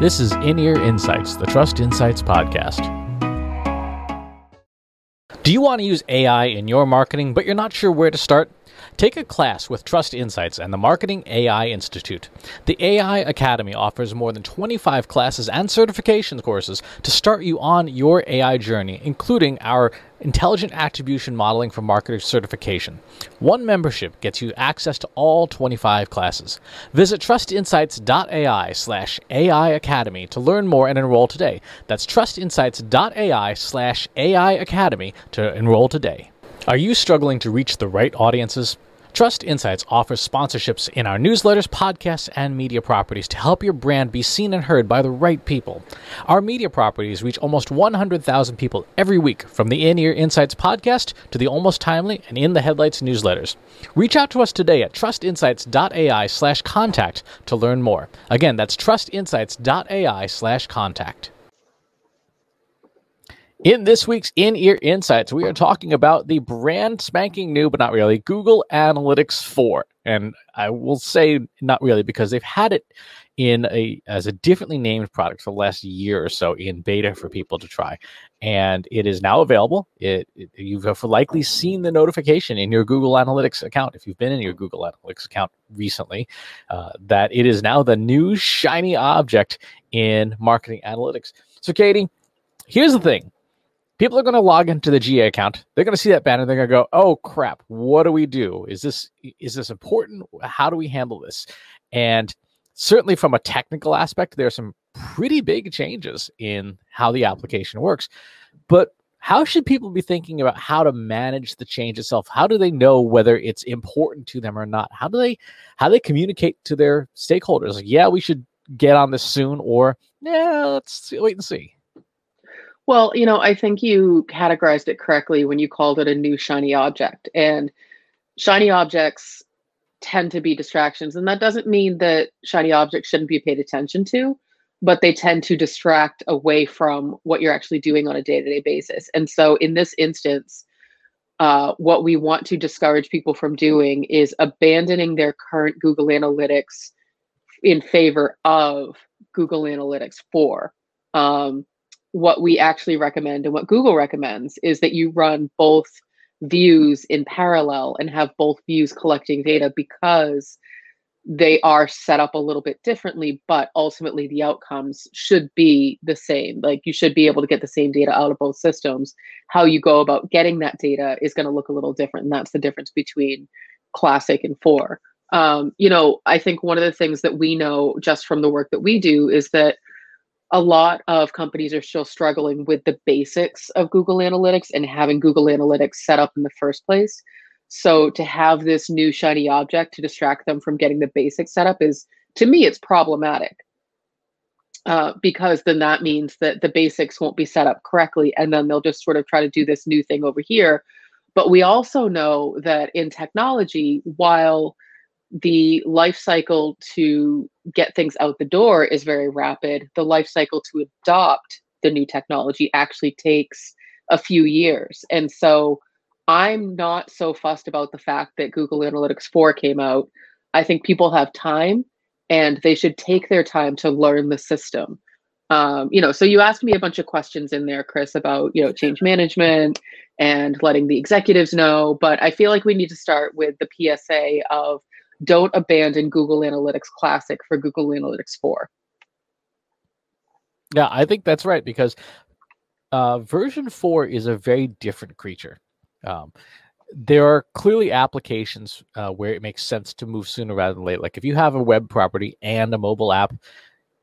This is In Ear Insights, the Trust Insights podcast. Do you want to use AI in your marketing, but you're not sure where to start? Take a class with Trust Insights and the Marketing AI Institute. The AI Academy offers more than 25 classes and certification courses to start you on your AI journey, including our Intelligent Attribution Modeling for Marketers certification. One membership gets you access to all 25 classes. Visit trustinsights.ai slash AI Academy to learn more and enroll today. That's trustinsights.ai slash AI Academy to enroll today. Are you struggling to reach the right audiences? Trust Insights offers sponsorships in our newsletters, podcasts, and media properties to help your brand be seen and heard by the right people. Our media properties reach almost 100,000 people every week, from the In Ear Insights podcast to the Almost Timely and In the Headlights newsletters. Reach out to us today at trustinsights.ai slash contact to learn more. Again, that's trustinsights.ai slash contact. In this week's In Ear Insights, we are talking about the brand spanking new, but not really, Google Analytics 4. And I will say not really because they've had it in a as a differently named product for the last year or so in beta for people to try. And it is now available. It, it you've likely seen the notification in your Google Analytics account if you've been in your Google Analytics account recently uh, that it is now the new shiny object in marketing analytics. So, Katie, here's the thing people are going to log into the GA account. They're going to see that banner. They're going to go, "Oh crap! What do we do? Is this is this important? How do we handle this?" And certainly from a technical aspect, there are some pretty big changes in how the application works. But how should people be thinking about how to manage the change itself? How do they know whether it's important to them or not? How do they how do they communicate to their stakeholders? Like, yeah, we should get on this soon, or yeah, let's see, wait and see. Well, you know, I think you categorized it correctly when you called it a new shiny object. And shiny objects tend to be distractions. And that doesn't mean that shiny objects shouldn't be paid attention to, but they tend to distract away from what you're actually doing on a day to day basis. And so in this instance, uh, what we want to discourage people from doing is abandoning their current Google Analytics in favor of Google Analytics 4. Um, what we actually recommend and what Google recommends is that you run both views in parallel and have both views collecting data because they are set up a little bit differently, but ultimately the outcomes should be the same. Like you should be able to get the same data out of both systems. How you go about getting that data is going to look a little different. And that's the difference between classic and four. Um, you know, I think one of the things that we know just from the work that we do is that a lot of companies are still struggling with the basics of Google Analytics and having Google Analytics set up in the first place. So to have this new shiny object to distract them from getting the basics set up is, to me, it's problematic. Uh, because then that means that the basics won't be set up correctly, and then they'll just sort of try to do this new thing over here. But we also know that in technology, while the life cycle to get things out the door is very rapid. The life cycle to adopt the new technology actually takes a few years. And so I'm not so fussed about the fact that Google Analytics 4 came out. I think people have time and they should take their time to learn the system. Um, you know, so you asked me a bunch of questions in there, Chris, about, you know, change management and letting the executives know. But I feel like we need to start with the PSA of don't abandon Google Analytics Classic for Google Analytics 4. Yeah, I think that's right because uh, version 4 is a very different creature. Um, there are clearly applications uh, where it makes sense to move sooner rather than later. Like if you have a web property and a mobile app,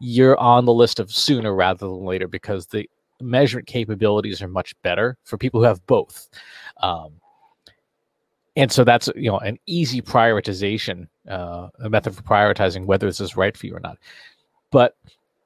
you're on the list of sooner rather than later because the measurement capabilities are much better for people who have both. Um, and so that's you know an easy prioritization uh, a method for prioritizing whether this is right for you or not. But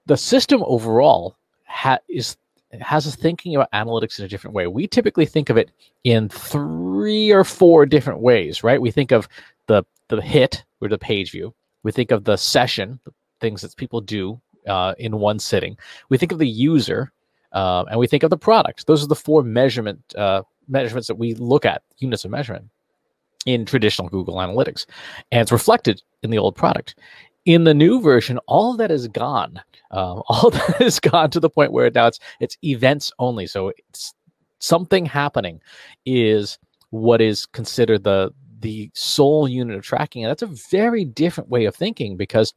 the system overall ha- is has us thinking about analytics in a different way. We typically think of it in three or four different ways right? We think of the the hit or the page view. We think of the session the things that people do uh, in one sitting. We think of the user uh, and we think of the product. Those are the four measurement uh, measurements that we look at units of measurement in traditional Google Analytics. And it's reflected in the old product. in the new version, all of that is gone. Um, all that is gone to the point where now it's it's events only. So it's something happening is what is considered the the sole unit of tracking. And that's a very different way of thinking because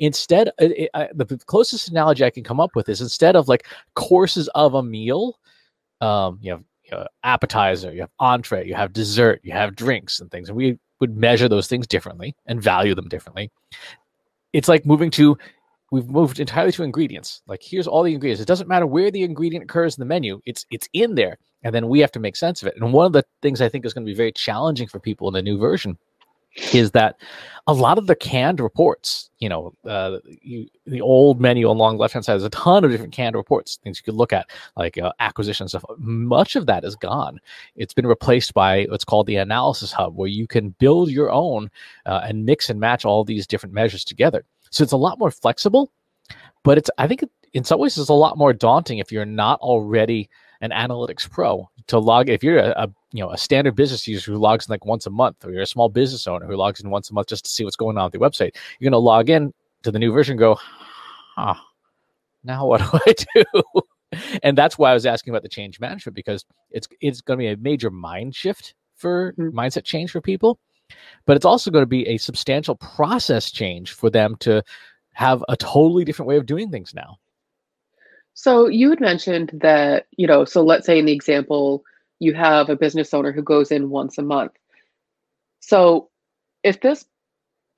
instead, it, I, the closest analogy I can come up with is instead of like courses of a meal, um, you have you know, appetizer, you have entree, you have dessert, you have drinks and things. And we would measure those things differently and value them differently. It's like moving to we've moved entirely to ingredients. Like here's all the ingredients. It doesn't matter where the ingredient occurs in the menu. It's it's in there, and then we have to make sense of it. And one of the things I think is going to be very challenging for people in the new version is that a lot of the canned reports, you know, uh, you, the old menu along the left hand side, has a ton of different canned reports, things you could look at, like uh, acquisition stuff. Much of that is gone. It's been replaced by what's called the analysis hub, where you can build your own uh, and mix and match all these different measures together. So it's a lot more flexible, but it's I think in some ways it's a lot more daunting if you're not already an analytics pro to log if you're a, a, you know a standard business user who logs in like once a month or you're a small business owner who logs in once a month just to see what's going on with your website you're going to log in to the new version go huh now what do i do and that's why i was asking about the change management because it's it's going to be a major mind shift for mm-hmm. mindset change for people but it's also going to be a substantial process change for them to have a totally different way of doing things now. So you had mentioned that, you know, so let's say in the example, you have a business owner who goes in once a month. So if this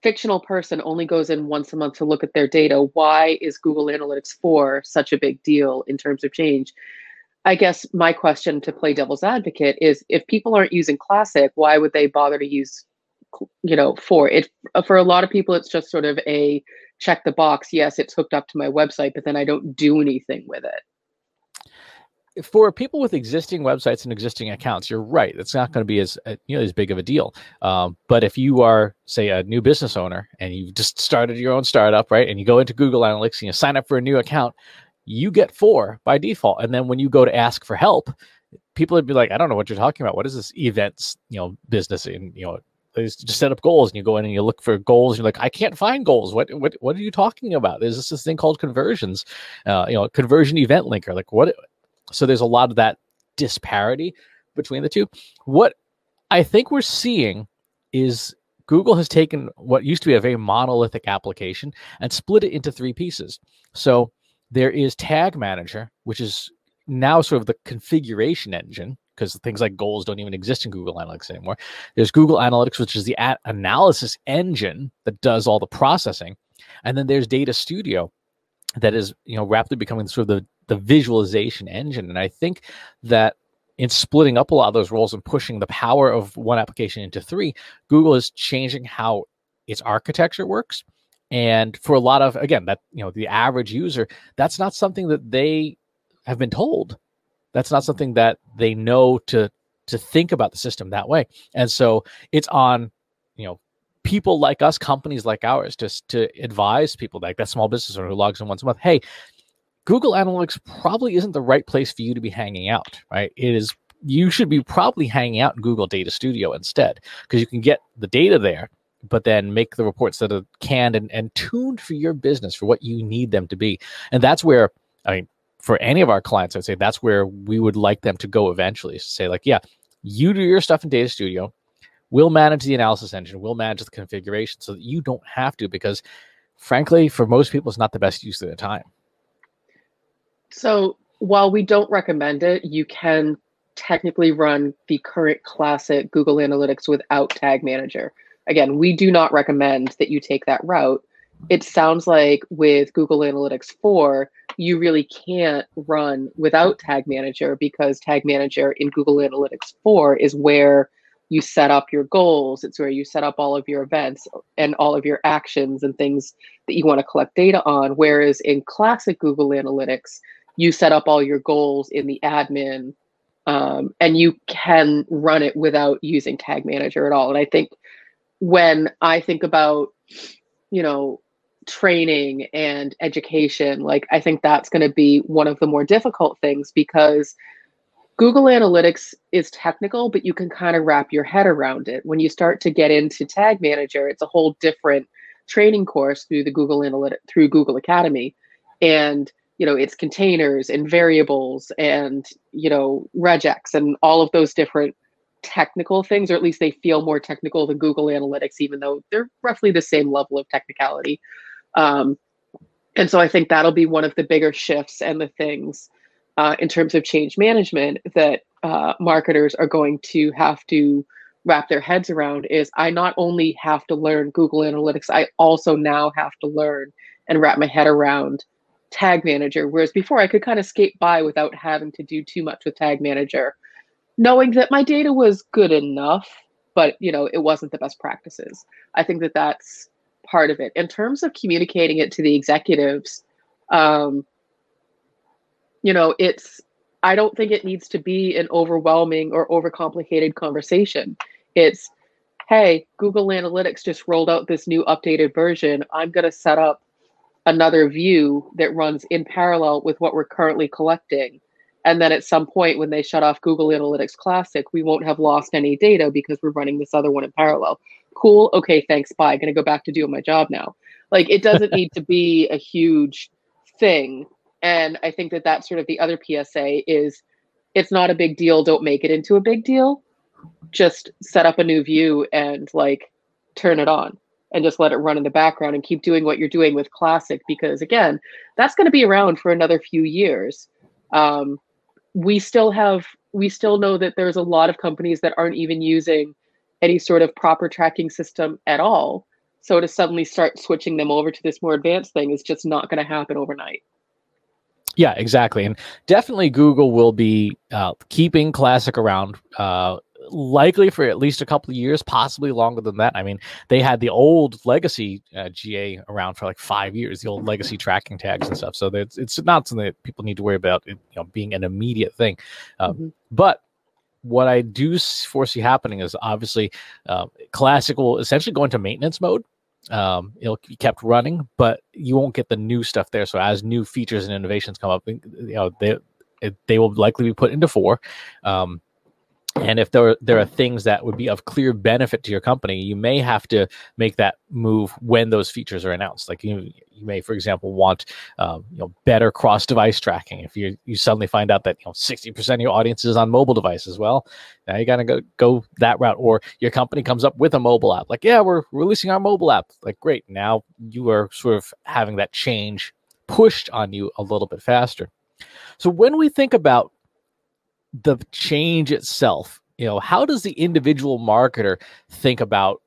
fictional person only goes in once a month to look at their data, why is Google Analytics 4 such a big deal in terms of change? I guess my question to play devil's advocate is if people aren't using Classic, why would they bother to use you know for it for a lot of people it's just sort of a check the box yes it's hooked up to my website but then i don't do anything with it for people with existing websites and existing accounts, you're right. It's not going to be as uh, you know as big of a deal. Um, but if you are, say, a new business owner and you just started your own startup, right, and you go into Google Analytics and you sign up for a new account, you get four by default. And then when you go to ask for help, people would be like, "I don't know what you're talking about. What is this events, you know, business in you know just set up goals and you go in and you look for goals. You're like, I can't find goals. What what what are you talking about? There's this, this thing called conversions, uh, you know, conversion event linker. Like what? So there's a lot of that disparity between the two. What I think we're seeing is Google has taken what used to be a very monolithic application and split it into three pieces. So there is Tag Manager, which is now sort of the configuration engine because things like goals don't even exist in Google Analytics anymore. There's Google Analytics, which is the analysis engine that does all the processing, and then there's Data Studio, that is you know rapidly becoming sort of the the visualization engine. And I think that in splitting up a lot of those roles and pushing the power of one application into three, Google is changing how its architecture works. And for a lot of again, that you know the average user, that's not something that they have been told that's not something that they know to to think about the system that way. And so it's on you know people like us companies like ours just to advise people like that small business owner who logs in once a month hey google analytics probably isn't the right place for you to be hanging out right? It is you should be probably hanging out in google data studio instead because you can get the data there but then make the reports that are canned and, and tuned for your business for what you need them to be. And that's where i mean for any of our clients, I'd say that's where we would like them to go eventually. Is to say, like, yeah, you do your stuff in Data Studio. We'll manage the analysis engine. We'll manage the configuration so that you don't have to, because frankly, for most people, it's not the best use of their time. So while we don't recommend it, you can technically run the current classic Google Analytics without Tag Manager. Again, we do not recommend that you take that route. It sounds like with Google Analytics 4, you really can't run without Tag Manager because Tag Manager in Google Analytics 4 is where you set up your goals. It's where you set up all of your events and all of your actions and things that you want to collect data on. Whereas in classic Google Analytics, you set up all your goals in the admin um, and you can run it without using Tag Manager at all. And I think when I think about, you know, training and education like i think that's going to be one of the more difficult things because google analytics is technical but you can kind of wrap your head around it when you start to get into tag manager it's a whole different training course through the Google Analytic through Google Academy, and you know it's containers and variables and you know regex and all of those different technical things, or at least they feel more technical than Google Analytics, even though they're roughly the same level of technicality. Um, and so I think that'll be one of the bigger shifts and the things uh, in terms of change management that uh, marketers are going to have to wrap their heads around is I not only have to learn Google Analytics, I also now have to learn and wrap my head around Tag Manager. Whereas before I could kind of skate by without having to do too much with Tag Manager, knowing that my data was good enough, but you know it wasn't the best practices. I think that that's part of it. In terms of communicating it to the executives, um, you know, it's I don't think it needs to be an overwhelming or overcomplicated conversation. It's, hey, Google Analytics just rolled out this new updated version. I'm going to set up another view that runs in parallel with what we're currently collecting. And then at some point, when they shut off Google Analytics Classic, we won't have lost any data because we're running this other one in parallel. Cool. Okay. Thanks. Bye. i'm Going to go back to doing my job now. Like it doesn't need to be a huge thing. And I think that that's sort of the other PSA is it's not a big deal. Don't make it into a big deal just set up a new view and like turn it on and just let it run in the background and keep doing what you're doing with classic because again that's going to be around for another few years um, we still have we still know that there's a lot of companies that aren't even using any sort of proper tracking system at all so to suddenly start switching them over to this more advanced thing is just not going to happen overnight yeah, exactly. And definitely Google will be uh, keeping Classic around uh, likely for at least a couple of years, possibly longer than that. I mean, they had the old legacy uh, GA around for like five years, the old legacy tracking tags and stuff. So it's it's not something that people need to worry about, you know, being an immediate thing. Um, mm-hmm. But what I do foresee happening is obviously uh, Classic will essentially go into maintenance mode. Um, it'll be kept running, but you won't get the new stuff there. So as new features and innovations come up, you know they they will likely be put into four. Um, and if there there are things that would be of clear benefit to your company, you may have to make that move when those features are announced. Like you, you may, for example, want um, you know better cross device tracking. If you you suddenly find out that you know sixty percent of your audience is on mobile devices, well, now you got to go go that route. Or your company comes up with a mobile app, like yeah, we're releasing our mobile app. Like great, now you are sort of having that change pushed on you a little bit faster. So when we think about the change itself you know how does the individual marketer think about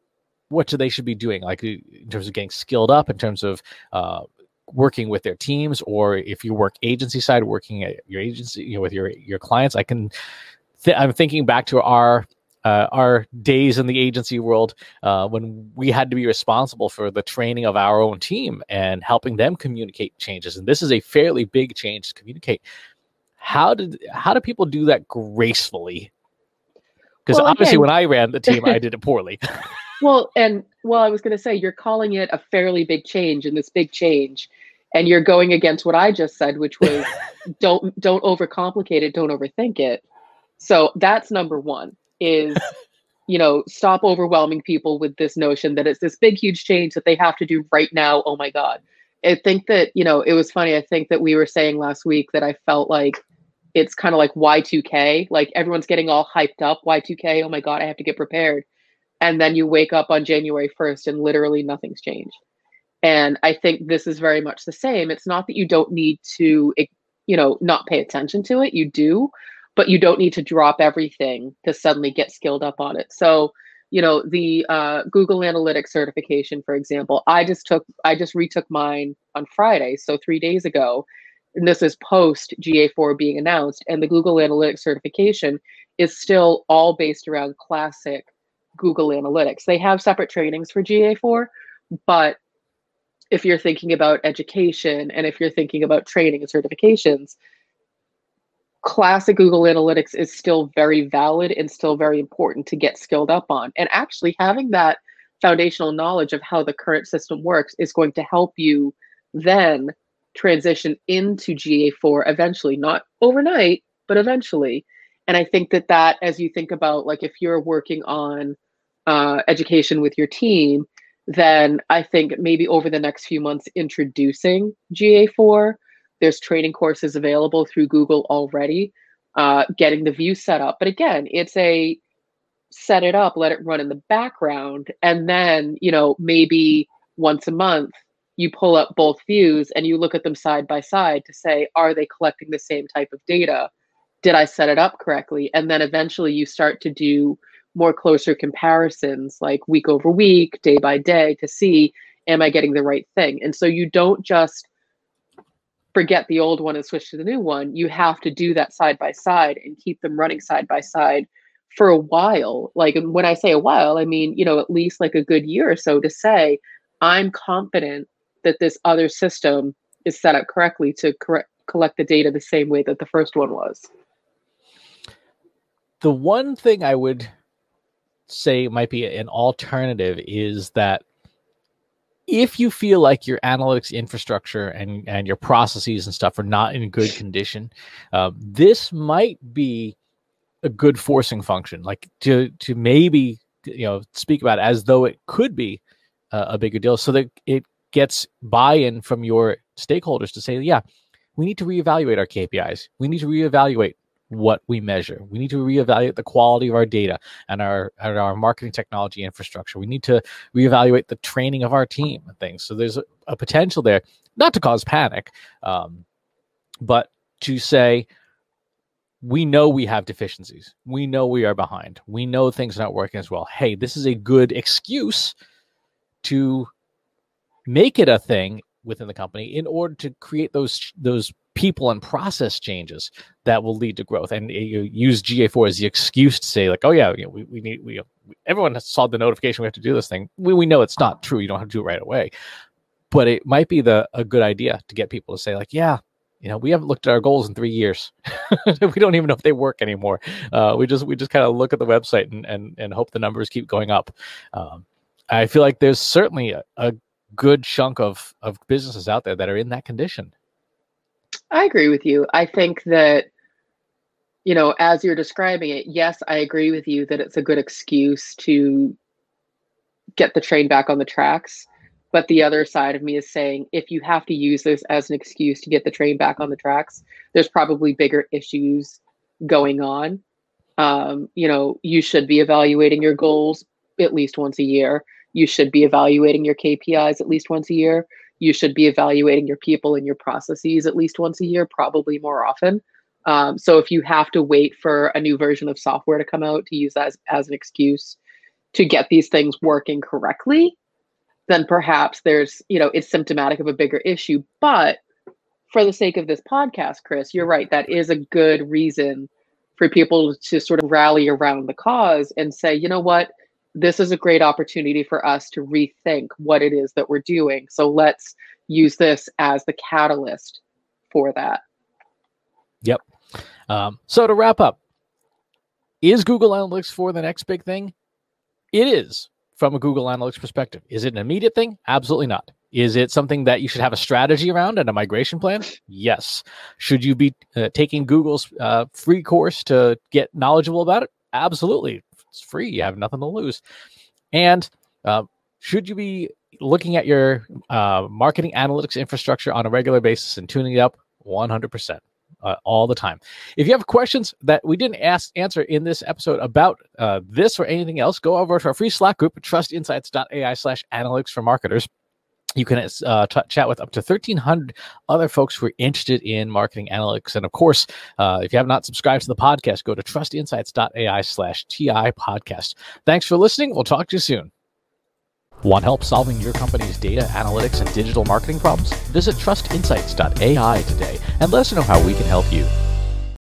what they should be doing? Like in terms of getting skilled up in terms of uh, working with their teams or if you work agency side working at your agency you know with your your clients? I can th- i'm thinking back to our uh, our days in the agency world uh, when we had to be responsible for the training of our own team and helping them communicate changes. And this is a fairly big change to communicate how did how do people do that gracefully? Because well, obviously, again, when I ran the team, I did it poorly. well, and well, I was going to say you're calling it a fairly big change, and this big change, and you're going against what I just said, which was don't don't overcomplicate it, don't overthink it. So that's number one. Is you know stop overwhelming people with this notion that it's this big huge change that they have to do right now. Oh my god. I think that, you know, it was funny. I think that we were saying last week that I felt like it's kind of like Y2K. Like everyone's getting all hyped up. Y2K, oh my God, I have to get prepared. And then you wake up on January 1st and literally nothing's changed. And I think this is very much the same. It's not that you don't need to, you know, not pay attention to it. You do, but you don't need to drop everything to suddenly get skilled up on it. So, you know the uh, google analytics certification for example i just took i just retook mine on friday so three days ago and this is post ga4 being announced and the google analytics certification is still all based around classic google analytics they have separate trainings for ga4 but if you're thinking about education and if you're thinking about training and certifications classic Google Analytics is still very valid and still very important to get skilled up on. And actually, having that foundational knowledge of how the current system works is going to help you then transition into GA4 eventually, not overnight, but eventually. And I think that that, as you think about like if you're working on uh, education with your team, then I think maybe over the next few months introducing GA4. There's training courses available through Google already, uh, getting the view set up. But again, it's a set it up, let it run in the background, and then, you know, maybe once a month you pull up both views and you look at them side by side to say, are they collecting the same type of data? Did I set it up correctly? And then eventually you start to do more closer comparisons, like week over week, day by day, to see, am I getting the right thing? And so you don't just forget the old one and switch to the new one. You have to do that side by side and keep them running side by side for a while. Like when I say a while, I mean, you know, at least like a good year or so to say, I'm confident that this other system is set up correctly to correct, collect the data the same way that the first one was. The one thing I would say might be an alternative is that if you feel like your analytics infrastructure and, and your processes and stuff are not in good condition, uh, this might be a good forcing function, like to to maybe you know speak about as though it could be uh, a bigger deal, so that it gets buy-in from your stakeholders to say, yeah, we need to reevaluate our KPIs. We need to reevaluate what we measure. We need to reevaluate the quality of our data and our and our marketing technology infrastructure. We need to reevaluate the training of our team and things. So there's a, a potential there, not to cause panic, um, but to say we know we have deficiencies. We know we are behind. We know things are not working as well. Hey, this is a good excuse to make it a thing within the company in order to create those those people and process changes that will lead to growth. And you use GA4 as the excuse to say, like, oh yeah, you know, we, we need we everyone saw the notification we have to do this thing. We, we know it's not true. You don't have to do it right away. But it might be the a good idea to get people to say, like, yeah, you know, we haven't looked at our goals in three years. we don't even know if they work anymore. Uh, we just we just kind of look at the website and and and hope the numbers keep going up. Um, I feel like there's certainly a, a good chunk of of businesses out there that are in that condition. I agree with you. I think that, you know, as you're describing it, yes, I agree with you that it's a good excuse to get the train back on the tracks. But the other side of me is saying if you have to use this as an excuse to get the train back on the tracks, there's probably bigger issues going on. Um, you know, you should be evaluating your goals at least once a year. You should be evaluating your KPIs at least once a year you should be evaluating your people and your processes at least once a year, probably more often. Um, so if you have to wait for a new version of software to come out to use as as an excuse to get these things working correctly, then perhaps there's you know it's symptomatic of a bigger issue. But for the sake of this podcast, Chris, you're right. That is a good reason for people to sort of rally around the cause and say, you know what, this is a great opportunity for us to rethink what it is that we're doing. So let's use this as the catalyst for that. Yep. Um, so to wrap up, is Google Analytics 4 the next big thing? It is from a Google Analytics perspective. Is it an immediate thing? Absolutely not. Is it something that you should have a strategy around and a migration plan? Yes. Should you be uh, taking Google's uh, free course to get knowledgeable about it? Absolutely it's free. You have nothing to lose. And uh, should you be looking at your uh, marketing analytics infrastructure on a regular basis and tuning it up 100%? Uh, all the time. If you have questions that we didn't ask answer in this episode about uh, this or anything else, go over to our free Slack group trustinsights.ai slash analytics for marketers you can uh, t- chat with up to 1300 other folks who are interested in marketing analytics. And of course uh, if you have not subscribed to the podcast go to trustinsights.ai slash ti podcast. Thanks for listening. We'll talk to you soon. Want help solving your company's data analytics and digital marketing problems? Visit trustinsights.ai today and let us know how we can help you